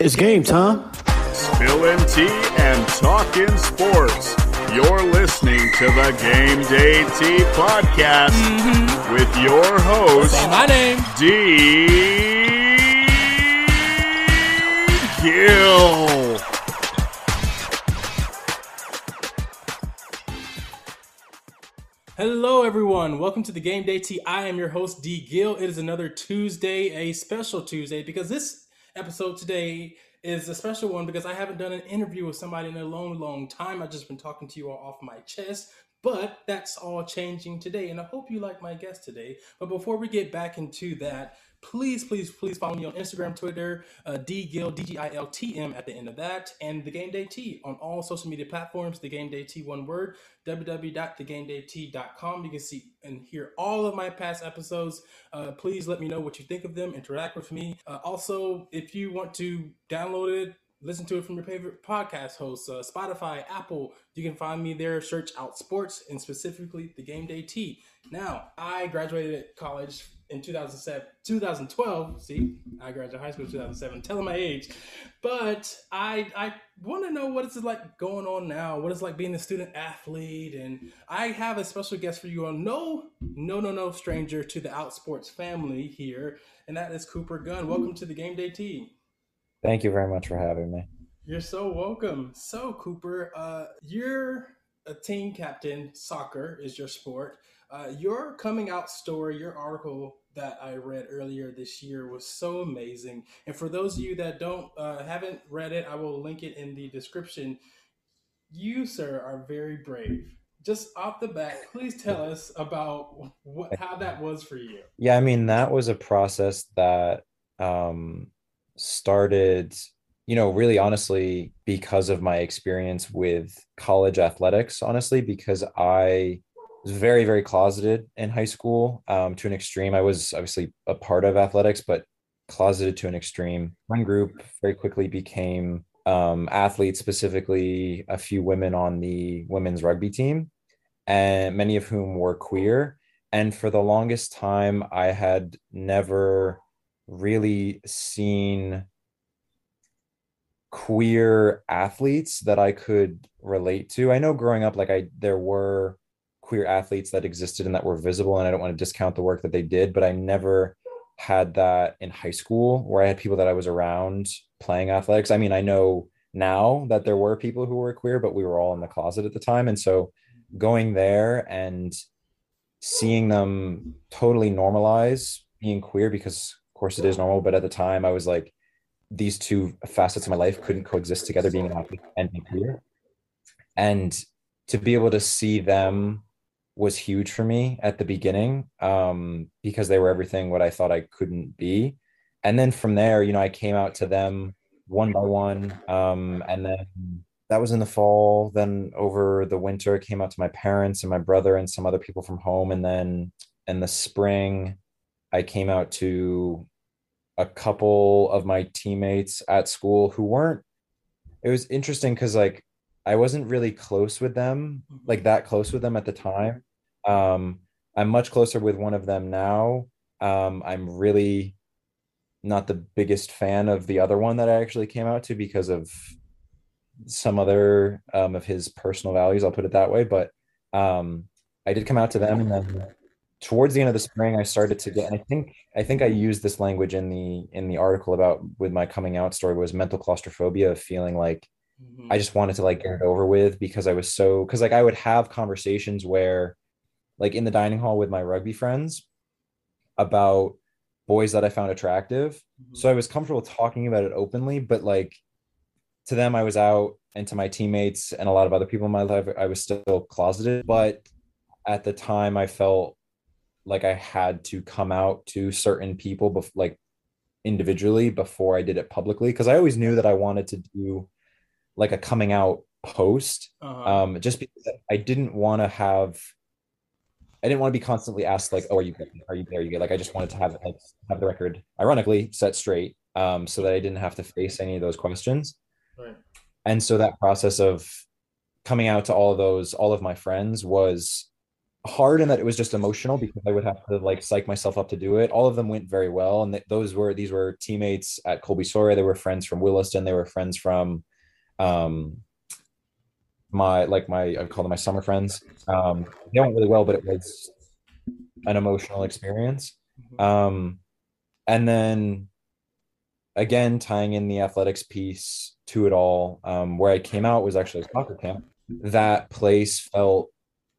It's game time. Spilling tea and talking sports. You're listening to the Game Day Tea podcast mm-hmm. with your host, Say my name. D. Gill. Hello, everyone. Welcome to the Game Day Tea. I am your host, D. Gill. It is another Tuesday, a special Tuesday, because this episode today is a special one because I haven't done an interview with somebody in a long, long time. I've just been talking to you all off my chest, but that's all changing today. And I hope you like my guest today. But before we get back into that, please, please, please follow me on Instagram, Twitter, uh, dgil, D-G-I-L-T-M at the end of that, and The Game Day T on all social media platforms, The Game Day T, one word, www.thegamedayt.com. You can see and hear all of my past episodes. Uh, please let me know what you think of them, interact with me. Uh, also, if you want to download it, listen to it from your favorite podcast hosts, uh, Spotify, Apple. You can find me there. Search out sports and specifically the Game Day T. Now, I graduated college in 2007, 2012. See, I graduated high school in 2007. Telling my age, but I I want to know what is it like going on now. What it's like being a student athlete? And I have a special guest for you on no no no no stranger to the Outsports family here, and that is Cooper Gunn. Welcome to the Game Day T. Thank you very much for having me. You're so welcome. So, Cooper, uh, you're a team captain. Soccer is your sport. Uh, your coming out story, your article that I read earlier this year was so amazing. And for those of you that don't uh, haven't read it, I will link it in the description. You, sir, are very brave. Just off the bat, please tell us about what, how that was for you. Yeah, I mean, that was a process that um, started, you know, really honestly, because of my experience with college athletics, honestly, because I was very, very closeted in high school um, to an extreme. I was obviously a part of athletics, but closeted to an extreme. One group very quickly became um, athletes, specifically a few women on the women's rugby team, and many of whom were queer. And for the longest time, I had never really seen queer athletes that I could relate to. I know growing up, like I there were queer athletes that existed and that were visible, and I don't want to discount the work that they did, but I never had that in high school where I had people that I was around playing athletics. I mean, I know now that there were people who were queer, but we were all in the closet at the time. And so going there and seeing them totally normalize being queer because of course it is normal, but at the time I was like, these two facets of my life couldn't coexist together, being an athlete and being queer. And to be able to see them was huge for me at the beginning um, because they were everything what I thought I couldn't be. And then from there, you know, I came out to them one by one. Um, and then that was in the fall. Then over the winter, came out to my parents and my brother and some other people from home. And then in the spring, I came out to a couple of my teammates at school who weren't. It was interesting because like I wasn't really close with them, like that close with them at the time. Um, I'm much closer with one of them now. Um, I'm really not the biggest fan of the other one that I actually came out to because of some other um, of his personal values. I'll put it that way. But um, I did come out to them, and then towards the end of the spring, I started to get. And I think I think I used this language in the in the article about with my coming out story was mental claustrophobia of feeling like Mhm. I just wanted to like get it over with because I was so because like I would have conversations where like in the dining hall with my rugby friends about boys that I found attractive. Mhm. So I was comfortable talking about it openly, but like to them I was out and to my teammates and a lot of other people in my life I was still closeted, but at the time I felt like I had to come out to certain people bef- like individually before I did it publicly because I always knew that I wanted to do like a coming out post Uh-huh. um just because I didn't want to have I didn't want to be constantly asked like oh are you gay? are you gay? are you gay? like I just wanted to have like have the record ironically set straight um so that I didn't have to face any of those questions right. and so that process of coming out to all of those all of my friends was hard in that it was just emotional because I would have to like psych myself up to do it. All of them went very well, and th- those were these were teammates at Colby Sawyer. They were friends from Williston. They were friends from um, my like my I call them my summer friends. Um, they went really well, but it was an emotional experience. Mm-hmm. Um, and then again, tying in the athletics piece to it all, um, where I came out was actually a soccer camp. That place felt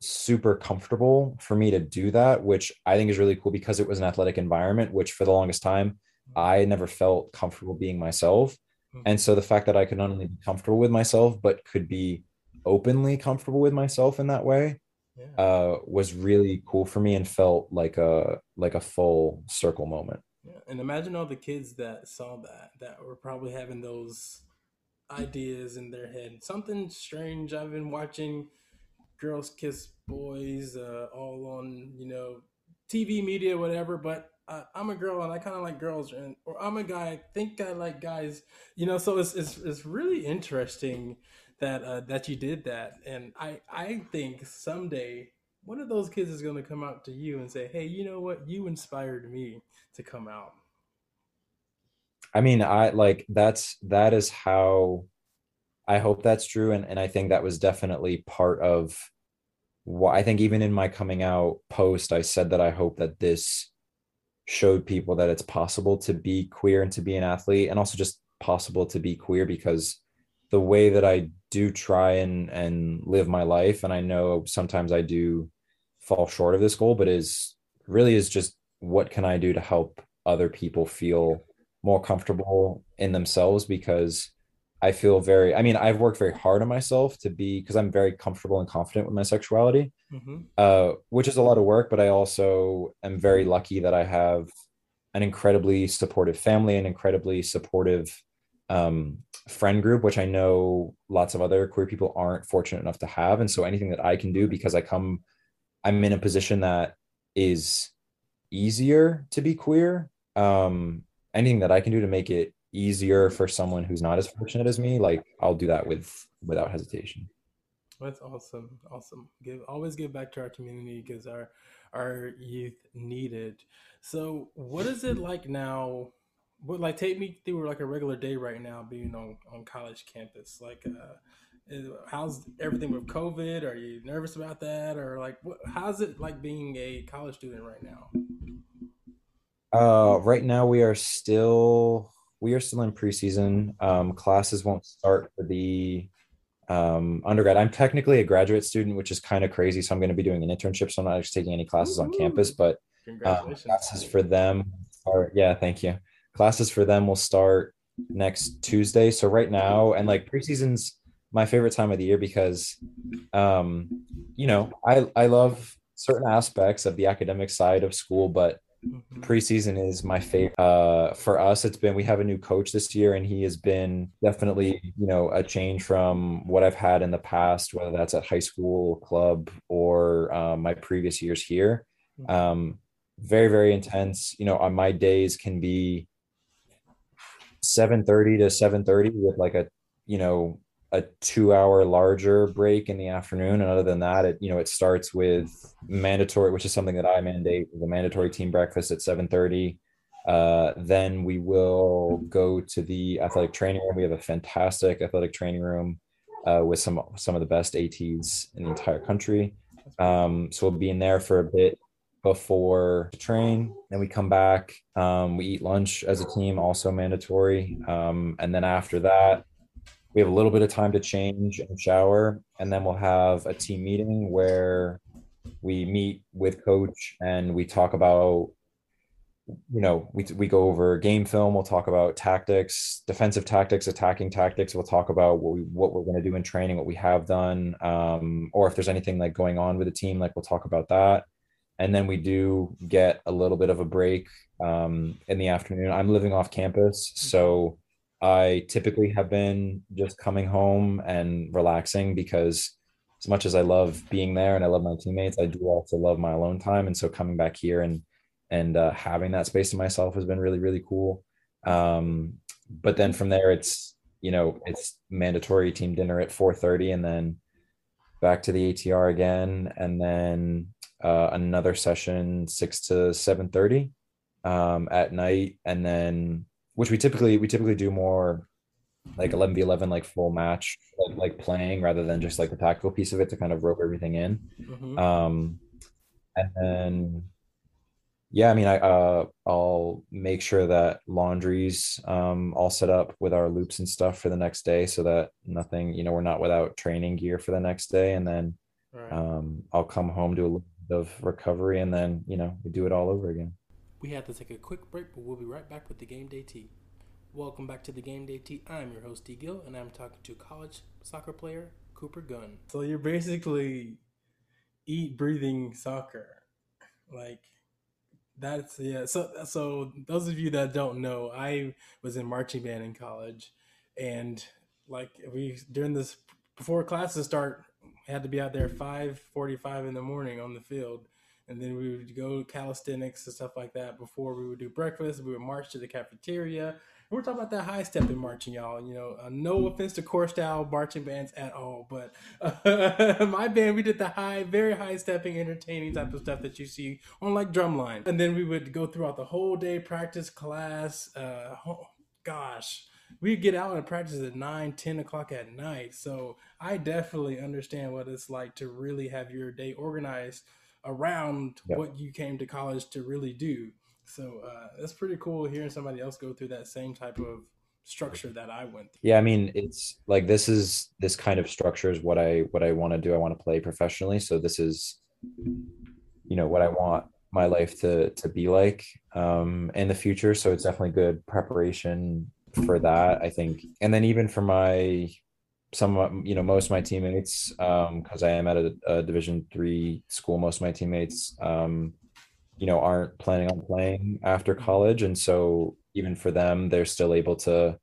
super comfortable for me to do that, which I think is really cool because it was an athletic environment, which for the longest time I never felt comfortable being myself. Mhm. And so the fact that I could not only be comfortable with myself, but could be openly comfortable with myself in that way Yeah. uh, was really cool for me and felt like a like a full circle moment. Yeah, and imagine all the kids that saw that that were probably having those ideas in their head. Something strange. I've been watching girls kiss boys uh, all on you know TV media, whatever. But uh, I'm a girl and I kind of like girls, and or I'm a guy. I think I like guys. You know, so it's it's, it's really interesting that uh, that you did that, and I I think someday. One of those kids is going to come out to you and say, "Hey, you know what? You inspired me to come out." I mean, I like that's that is how I hope that's true. And and I think that was definitely part of what I think even in my coming out post, I said that I hope that this showed people that it's possible to be queer and to be an athlete and also just possible to be queer because the way that I do try and and live my life, and I know sometimes I do fall short of this goal, but is really is just what can I do to help other people feel more comfortable in themselves because I feel very, I mean, I've worked very hard on myself to be, because I'm very comfortable and confident with my sexuality, hmm uh, which is a lot of work, but I also am very lucky that I have an incredibly supportive family, an incredibly supportive um, friend group, which I know lots of other queer people aren't fortunate enough to have. And so anything that I can do because I come, I'm in a position that is easier to be queer. Um, anything that I can do to make it easier for someone who's not as fortunate as me, like I'll do that with without hesitation. That's awesome. Awesome. Give always give back to our community because our our youth need it. So, what is it like now? What like take me through like a regular day right now, being on on college campus. Like, uh, how's everything with COVID? Are you nervous about that, or like, what, how's it like being a college student right now? Uh, right now we are still we are still in preseason. Um, classes won't start for the um, undergrad. I'm technically a graduate student, which is kind of crazy. So I'm going to be doing an internship. So I'm not actually taking any classes on campus, but um, classes for them are yeah, thank you. Classes for them will start next Tuesday. So right now, and like preseason's my favorite time of the year because um, you know, I I love certain aspects of the academic side of school, but. Preseason is my favorite. Uh, for us, it's been we have a new coach this year, and he has been definitely you know a change from what I've had in the past, whether that's at high school, club, or um, my previous years here. Um, very very intense. You know, on my days can be seven thirty to seven thirty with like a you know a two hour larger break in the afternoon. And other than that it you know it starts with mandatory which is something that i mandate the mandatory team breakfast at 7.30 uh, then we will go to the athletic training room. We have a fantastic athletic training room uh, with some some of the best ats in the entire country. Um, so we'll be in there for a bit before the train. Then we come back um, we eat lunch as a team also mandatory. Um, and then after that we have a little bit of time to change and shower and then we'll have a team meeting where we meet with coach and we talk about you know we, we go over game film we'll talk about tactics defensive tactics attacking tactics we'll talk about what we what we're going to do in training what we have done um, or if there's anything like going on with the team like we'll talk about that. And then we do get a little bit of a break um, in the afternoon. I'm living off campus so I typically have been just coming home and relaxing because as much as I love being there and I love my teammates, I do also love my alone time. And so coming back here and and uh, having that space to myself has been really really cool. Um, but then from there, it's you know it's mandatory team dinner at four thirty, and then back to the ATR again, and then uh, another session six to seven thirty um, at night, and then which we typically we typically do more like 11 v 11 like full match like, like playing rather than just like the tactical piece of it to kind of rope everything in Mhm. um and then yeah i mean i uh i'll make sure that laundry's um all set up with our loops and stuff for the next day so that nothing you know we're not without training gear for the next day and then Right. um i'll come home do a little bit of recovery and then you know we do it all over again We have to take a quick break, but we'll be right back with the Game Day Tea. Welcome back to the Game Day Tea. I'm your host, D. Gill, and I'm talking to college soccer player Cooper Gunn. So you're basically eat, breathing soccer. Like, that's, yeah. So, so those of you that don't know, I was in marching band in college, and like, we, during this, before classes start, had to be out there 5.45 in the morning on the field and then we would go calisthenics and stuff like that before we would do breakfast. We would march to the cafeteria. And we're talking about that high stepping marching, y'all. You know, uh, no offense to core style marching bands at all, but uh, my band we did the high, very high stepping, entertaining type of stuff that you see on like drumline. And then we would go throughout the whole day, practice class. Uh, oh, gosh. We get out and practice at 9, 10 o'clock at night. So I definitely understand what it's like to really have your day organized around Yep. what you came to college to really do. So uh, that's pretty cool hearing somebody else go through that same type of structure that I went through. Yeah, I mean, it's like this is this kind of structure is what I what I want to do. I want to play professionally, so this is you know what I want my life to to be like um in the future. So it's definitely good preparation for that, I think. And then even for my some of you know most of my teammates um because I am at a, a division 3 school. Most of my teammates um you know aren't planning on playing after college. And so even for them they're still able to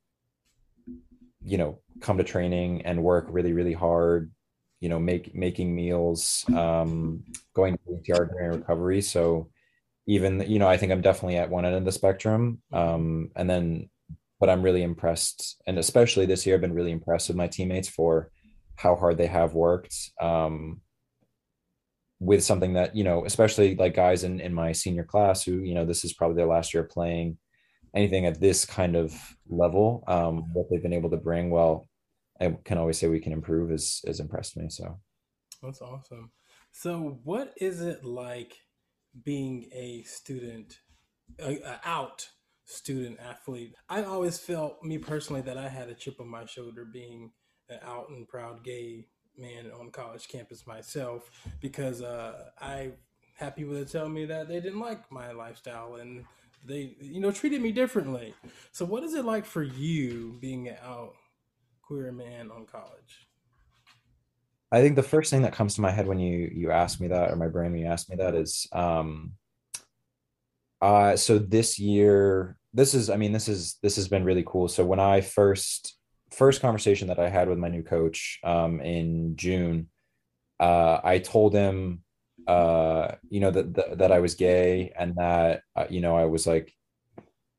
you know come to training and work really really hard you know make making meals um going to the ATR during recovery. So even you know i think i'm definitely at one end of the spectrum. Um and then but i'm really impressed and especially this year i've been really impressed with my teammates for how hard they have worked um with something that you know especially like guys in in my senior class who you know this is probably their last year playing anything at this kind of level um what they've been able to bring well i can always say we can improve has has impressed me so That's awesome. So, what is it like being a student, a out student athlete? I always felt, me personally, that I had a chip on my shoulder being an out and proud gay man on college campus myself because uh, I had people that tell me that they didn't like my lifestyle and they, you know, treated me differently. So, what is it like for you being an out queer man on college? I think the first thing that comes to my head when you you ask me that, or my brain when you ask me that, is um, uh, so this year, this is, I mean, this is this has been really cool. So when I first first conversation that I had with my new coach um, in June, uh, I told him, uh, you know, that that, that I was gay and that uh, you know I was like,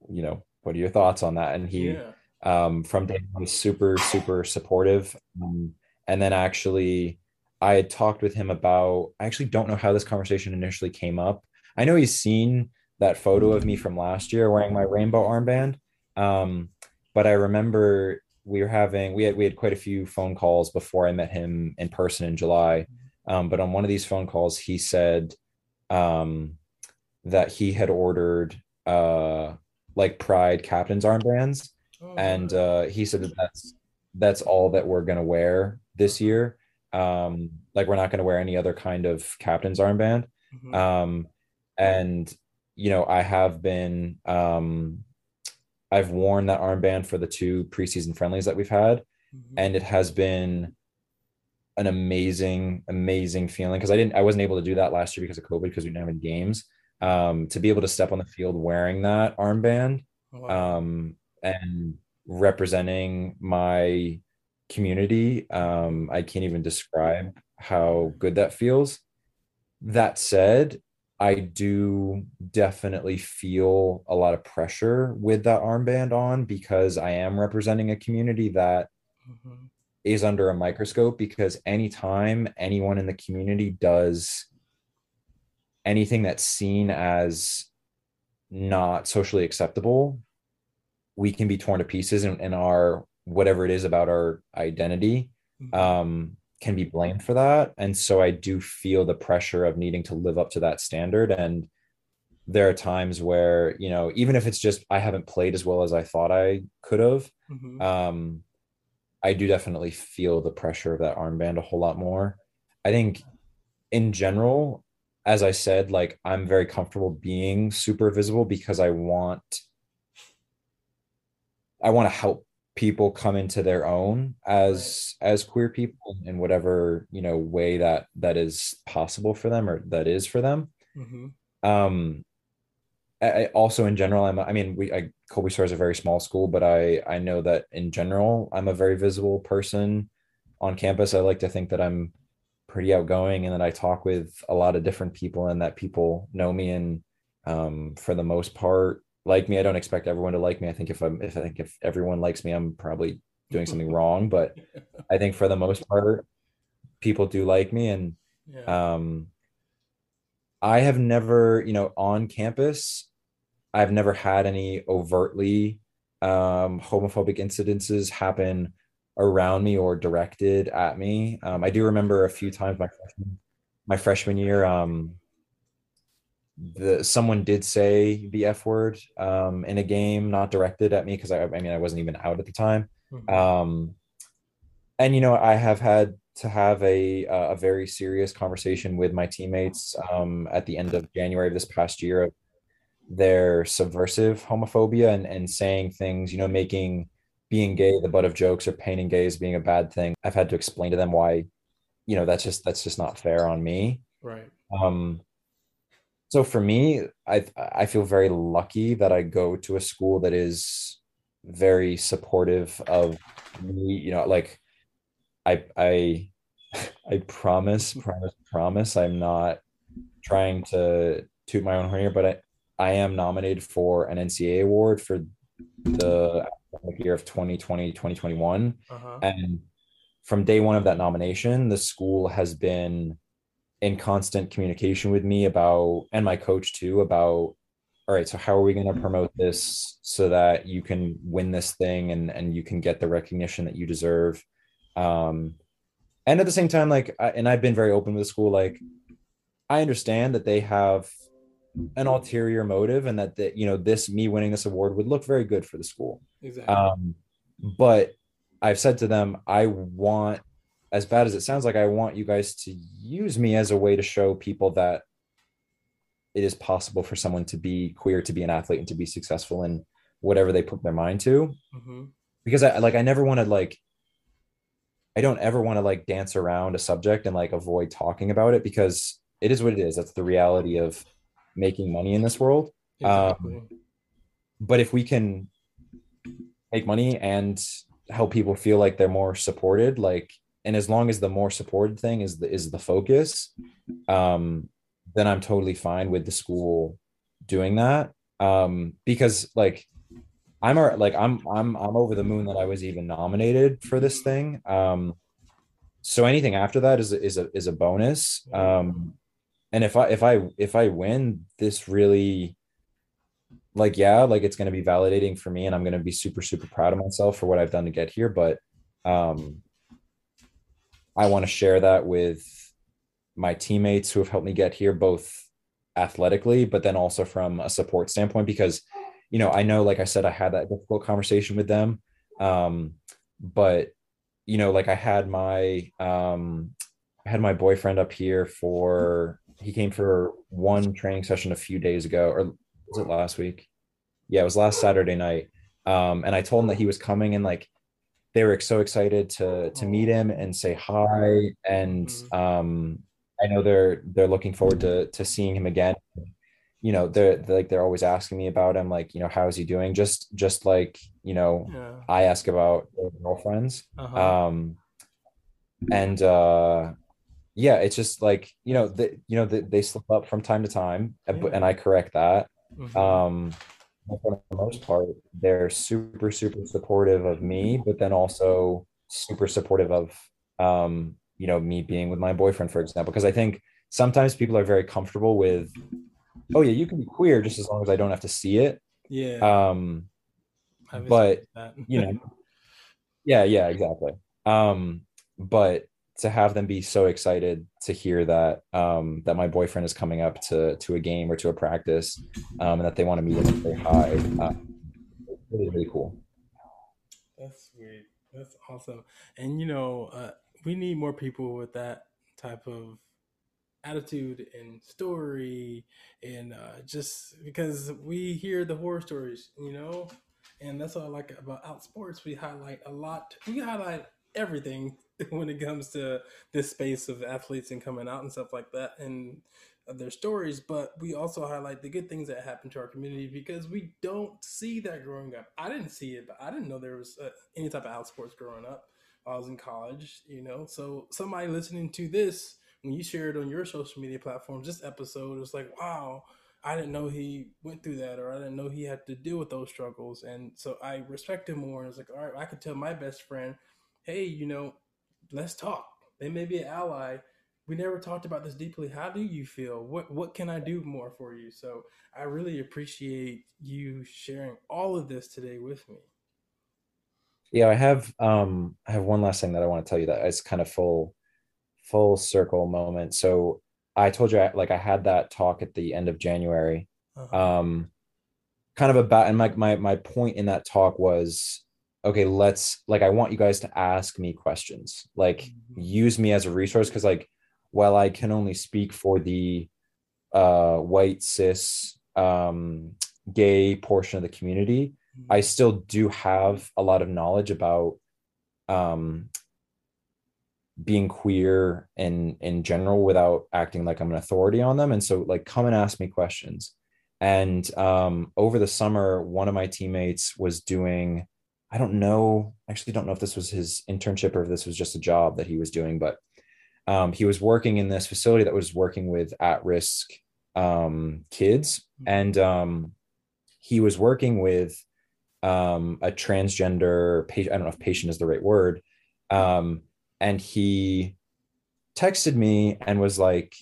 you know, what are your thoughts on that? And he Yeah. um, from day one was super super supportive um, and then actually i had talked with him about i actually don't know how this conversation initially came up i know he's seen that photo of me from last year wearing my rainbow armband um, but i remember we were having we had we had quite a few phone calls before i met him in person in july um, but on one of these phone calls he said um, that he had ordered uh, like pride captain's armbands Oh, and uh, he said that that's that's all that we're gonna wear this year. Um, like we're not gonna wear any other kind of captain's armband. Mhm. Um, and you know, I have been um, I've worn that armband for the two preseason friendlies that we've had, Mhm. and it has been an amazing, amazing feeling because I didn't I wasn't able to do that last year because of COVID because we didn't have any games. Um, to be able to step on the field wearing that armband Wow. um, and representing my community. Um, I can't even describe how good that feels. That said, I do definitely feel a lot of pressure with that armband on because I am representing a community that Mhm. is under a microscope because anytime anyone in the community does anything that's seen as not socially acceptable we can be torn to pieces and, and our whatever it is about our identity Mhm. um, can be blamed for that. And so I do feel the pressure of needing to live up to that standard. And there are times where, you know, even if it's just I haven't played as well as I thought I could have, Mhm. um, I do definitely feel the pressure of that armband a whole lot more. I think in general, as I said, like I'm very comfortable being super visible because I want I want to help people come into their own as as queer people in whatever you know way that that is possible for them or that is for them Mhm. um I, I also in general i'm i mean we I, Colby Sawyer is a very small school but i i know that in general i'm a very visible person on campus i like to think that i'm pretty outgoing and that i talk with a lot of different people and that people know me and um for the most part like me i don't expect everyone to like me. I think if i'm if i think if everyone likes me i'm probably doing something wrong but i think for the most part people do like me. And Yeah. um i have never you know on campus i've never had any overtly um homophobic incidences happen around me or directed at me. Um i do remember a few times my freshman, my freshman year um the someone did say the f word um in a game not directed at me because I, I mean i wasn't even out at the time Mhm. um and you know i have had to have a a very serious conversation with my teammates um at the end of january of this past year of their subversive homophobia and and saying things you know making being gay the butt of jokes or painting gay as being a bad thing i've had to explain to them why you know that's just that's just not fair on me right. um so for me i i feel very lucky that i go to a school that is very supportive of me you know like i i i promise promise promise i'm not trying to toot my own horn here but i i am nominated for an ncaa award for the academic year of 2020 2021 Uh-huh. and from day one of that nomination the school has been in constant communication with me about and my coach too about all right so how are we going to promote this so that you can win this thing and and you can get the recognition that you deserve? Um and at the same time like I, and i've been very open with the school like i understand that they have an ulterior motive and that that you know this me winning this award would look very good for the school. Exactly. um, but I've said to them, I want, as bad as it sounds like, I want you guys to use me as a way to show people that it is possible for someone to be queer, to be an athlete, and to be successful in whatever they put their mind to. Mhm. Because I like, I never want to like, I don't ever want to like dance around a subject and like avoid talking about it because it is what it is. That's the reality of making money in this world. Exactly. but if we can make money and help people feel like they're more supported like and as long as the more supported thing is the is the focus um then i'm totally fine with the school doing that. Um because like i'm like i'm i'm i'm over the moon that i was even nominated for this thing. Um so anything after that is a, is a is a bonus. Um and if i if i if i win this really like yeah like it's going to be validating for me and i'm going to be super super proud of myself for what i've done to get here but um i want to share that with my teammates who have helped me get here both athletically but then also from a support standpoint because you know i know like i said i had that difficult conversation with them um but you know like i had my um i had my boyfriend up here for he came for one training session a few days ago or was it last week? Yeah, it was last Saturday night. Um, and I told him that he was coming and like they were so excited to to meet him and say hi. And Mhm. um, I know they're they're looking forward to to seeing him again. You know, they're, they're like they're always asking me about him, like, you know, how is he doing? Just just like, you know, Yeah. I ask about girlfriends. Uh-huh. Um and uh yeah, it's just like, you know, the, you know, they, they slip up from time to time, uh, but- and I correct that Mhm. um for the most part they're super super supportive of me but then also super supportive of um you know me being with my boyfriend for example. Because i think sometimes people are very comfortable with oh yeah you can be queer just as long as i don't have to see it. Yeah. um but you know yeah yeah exactly. Um but to have them be so excited to hear that um that my boyfriend is coming up to to a game or to a practice um and that they want to meet him and say hi uh, really really cool That's sweet. That's awesome. And you know, uh, we need more people with that type of attitude and story, and uh, just because we hear the horror stories, you know, and that's what I like about Outsports. We highlight a lot. We highlight everything when it comes to this space of athletes and coming out and stuff like that, and their stories, but we also highlight the good things that happen to our community because we don't see that growing up. I didn't see it, but I didn't know there was uh, any type of out sports growing up. I was in college, you know. So somebody listening to this, when you share it on your social media platforms, this episode is like, wow, I didn't know he went through that, or I didn't know he had to deal with those struggles, and so I respect him more. It's like, all right, I could tell my best friend, hey, you know, let's talk. They may be an ally we never talked about this deeply. How do you feel? What what can I do more for you? So I really appreciate you sharing all of this today with me. Yeah, I have um I have one last thing that I want to tell you that is kind of full full circle moment. So I told you I, like I had that talk at the end of January. Uh-huh. Um kind of about and my my my point in that talk was okay, let's like I want you guys to ask me questions. Like mm-hmm. use me as a resource cuz like while I can only speak for the uh, white cis um, gay portion of the community, I mm-hmm. still do have a lot of knowledge about um, being queer in in general without acting like I'm an authority on them. And so, like, come and ask me questions. And um, over the summer, one of my teammates was doing. I don't know. Actually, don't know if this was his internship or if this was just a job that he was doing, but um, he was working in this facility that was working with at-risk um, kids mm-hmm. and um, he was working with um, a transgender patient i don't know if patient is the right word um, and he texted me and was like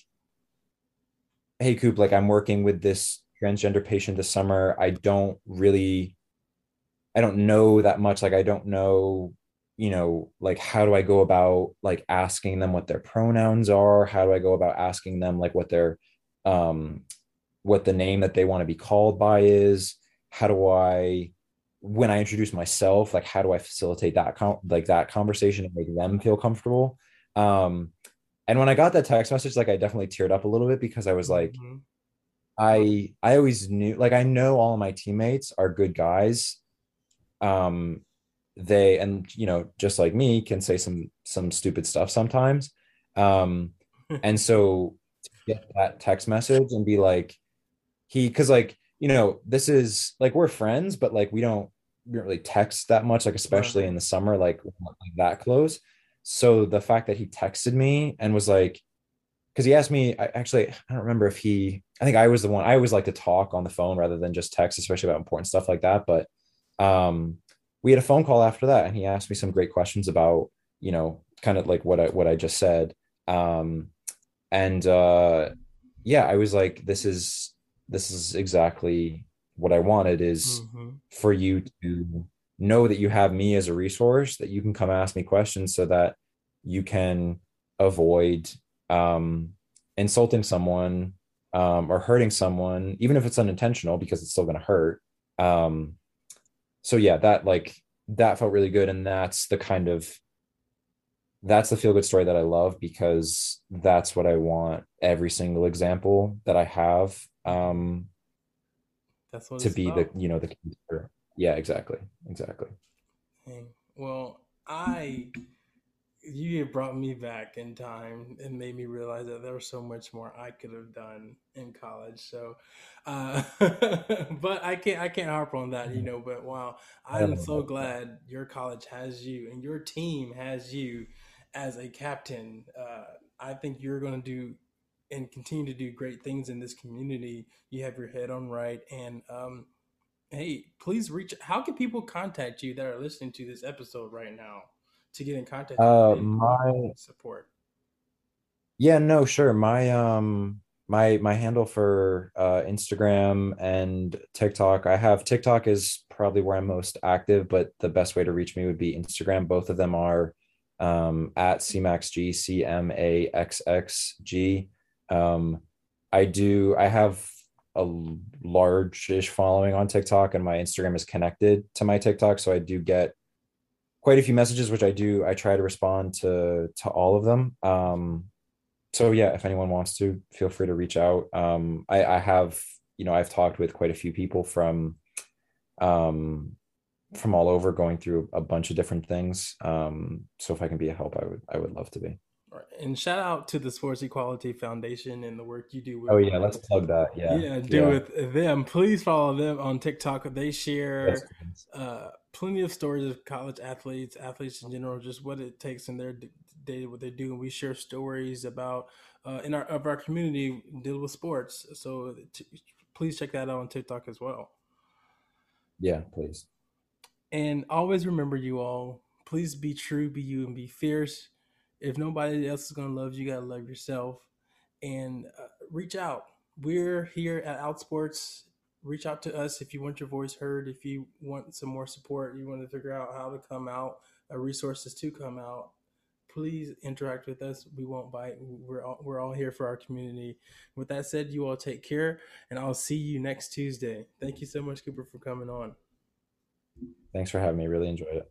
hey coop like i'm working with this transgender patient this summer i don't really i don't know that much like i don't know you know like how do i go about like asking them what their pronouns are? How do i go about asking them like what their um what the name that they want to be called by is? How do i when i introduce myself like how do i facilitate that com- like that conversation and make them feel comfortable? Um and when i got that text message like i definitely teared up a little bit because i was like mm-hmm. i i always knew like i know all of my teammates are good guys um they and you know just like me can say some some stupid stuff sometimes. Um and so to get that text message and be like he because like you know this is like we're friends but like we don't we don't really text that much like especially in the summer like, like that close. So the fact that he texted me and was like because he asked me I, actually i don't remember if he i think i was the one i always like to talk on the phone rather than just text especially about important stuff like that but um we had a phone call after that and he asked me some great questions about you know kind of like what i what i just said um and uh yeah i was like this is this is exactly what i wanted is mm-hmm. for you to know that you have me as a resource that you can come ask me questions so that you can avoid um insulting someone um or hurting someone even if it's unintentional because it's still going to hurt um so yeah, that like that felt really good. And that's the kind of that's the feel good story that I love because that's what I want every single example that I have um that's what to be about. the you know the yeah exactly exactly well I you brought me back in time and made me realize that there was so much more I could have done in college. So, uh, but I can't I can't harp on that, you know. But wow, I'm so glad your college has you and your team has you as a captain. Uh, I think you're going to do and continue to do great things in this community. You have your head on right, and um, hey, please reach. How can people contact you that are listening to this episode right now? To get in contact uh, my support? Yeah, no, sure. My um my my handle for uh Instagram and TikTok, I have TikTok is probably where I'm most active, but the best way to reach me would be Instagram. Both of them are um at CMAXG, C M A X X G. Um I do I have a large-ish following on TikTok and my Instagram is connected to my TikTok, so I do get quite a few messages, which I do. I try to respond to to all of them. Um, so yeah, if anyone wants to, feel free to reach out. Um, I, I have, you know, I've talked with quite a few people from, um, from all over, going through a bunch of different things. Um, so if I can be a help, I would, I would love to be. And shout out to the Sports Equality Foundation and the work you do. With oh yeah, let's plug that. Yeah, yeah, do yeah. with them. Please follow them on TikTok. They share uh, plenty of stories of college athletes, athletes in general, just what it takes in their day, what they do, and we share stories about uh, in our of our community deal with sports. So t- please check that out on TikTok as well. Yeah, please. And always remember, you all. Please be true, be you, and be fierce if nobody else is gonna love you, you gotta love yourself, and uh, reach out. We're here at Outsports. Reach out to us if you want your voice heard. If you want some more support, you want to figure out how to come out, uh, resources to come out. Please interact with us. We won't bite. We're all, we're all here for our community. With that said, you all take care, and I'll see you next Tuesday. Thank you so much, Cooper, for coming on. Thanks for having me. Really enjoyed it.